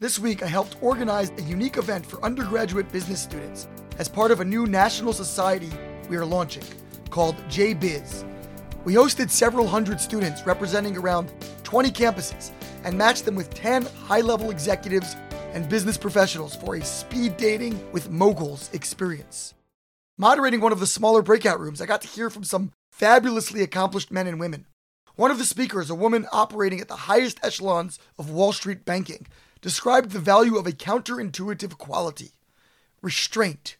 This week, I helped organize a unique event for undergraduate business students as part of a new national society we are launching called JBiz. We hosted several hundred students representing around 20 campuses and matched them with 10 high level executives and business professionals for a speed dating with moguls experience. Moderating one of the smaller breakout rooms, I got to hear from some fabulously accomplished men and women. One of the speakers, a woman operating at the highest echelons of Wall Street banking, described the value of a counterintuitive quality restraint.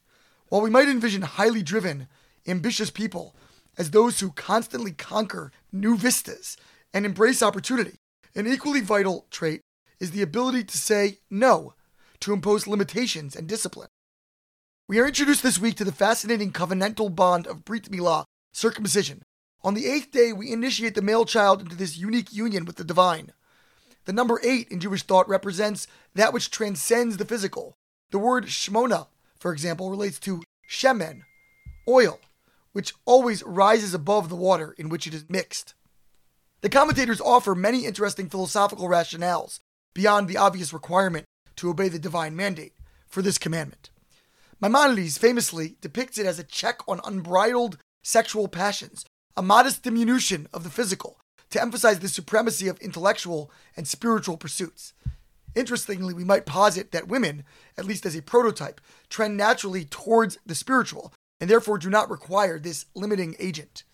While we might envision highly driven, ambitious people as those who constantly conquer new vistas and embrace opportunity, an equally vital trait is the ability to say no, to impose limitations and discipline. We are introduced this week to the fascinating covenantal bond of Brit Milah, circumcision. On the eighth day, we initiate the male child into this unique union with the divine. The number eight in Jewish thought represents that which transcends the physical. The word shmona, for example, relates to shemen, oil, which always rises above the water in which it is mixed. The commentators offer many interesting philosophical rationales beyond the obvious requirement to obey the divine mandate for this commandment. Maimonides famously depicts it as a check on unbridled sexual passions, a modest diminution of the physical, to emphasize the supremacy of intellectual and spiritual pursuits. Interestingly, we might posit that women, at least as a prototype, trend naturally towards the spiritual and therefore do not require this limiting agent.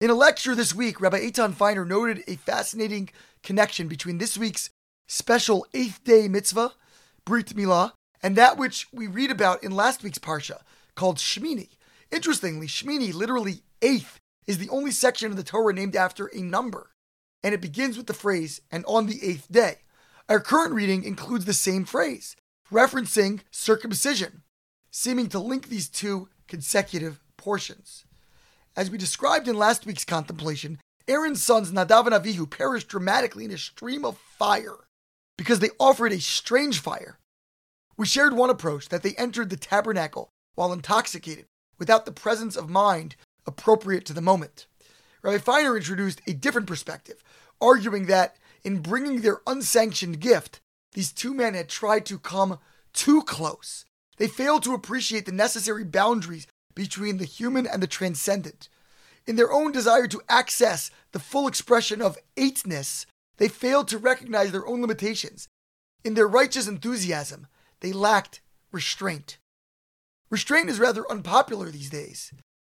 In a lecture this week, Rabbi Eitan Feiner noted a fascinating connection between this week's special eighth day mitzvah, Brit Milah, and that which we read about in last week's Parsha, called Shmini. Interestingly, Shmini, literally eighth, is the only section of the Torah named after a number, and it begins with the phrase, and on the eighth day. Our current reading includes the same phrase, referencing circumcision, seeming to link these two consecutive portions. As we described in last week's contemplation, Aaron's sons Nadav and Avihu perished dramatically in a stream of fire because they offered a strange fire. We shared one approach that they entered the tabernacle while intoxicated, without the presence of mind appropriate to the moment. Rabbi Feiner introduced a different perspective, arguing that in bringing their unsanctioned gift, these two men had tried to come too close. They failed to appreciate the necessary boundaries between the human and the transcendent. In their own desire to access the full expression of eightness, they failed to recognize their own limitations. In their righteous enthusiasm, they lacked restraint. Restraint is rather unpopular these days.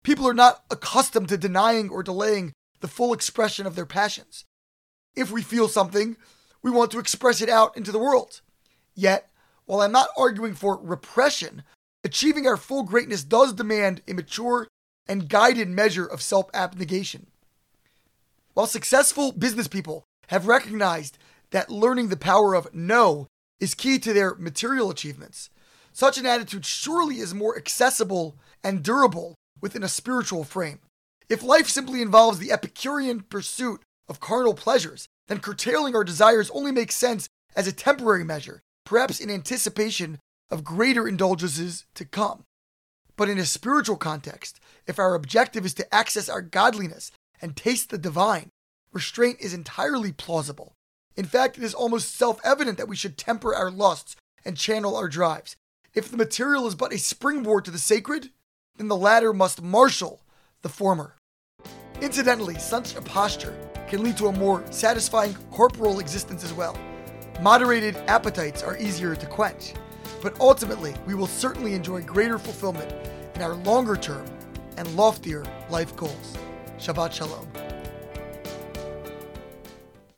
People are not accustomed to denying or delaying the full expression of their passions. If we feel something, we want to express it out into the world. Yet, while I'm not arguing for repression, achieving our full greatness does demand a mature and guided measure of self abnegation. While successful business people have recognized that learning the power of no is key to their material achievements. Such an attitude surely is more accessible and durable within a spiritual frame. If life simply involves the Epicurean pursuit of carnal pleasures, then curtailing our desires only makes sense as a temporary measure, perhaps in anticipation of greater indulgences to come. But in a spiritual context, if our objective is to access our godliness and taste the divine, restraint is entirely plausible. In fact, it is almost self evident that we should temper our lusts and channel our drives. If the material is but a springboard to the sacred, then the latter must marshal the former. Incidentally, such a posture can lead to a more satisfying corporal existence as well. Moderated appetites are easier to quench, but ultimately, we will certainly enjoy greater fulfillment in our longer term and loftier life goals. Shabbat Shalom.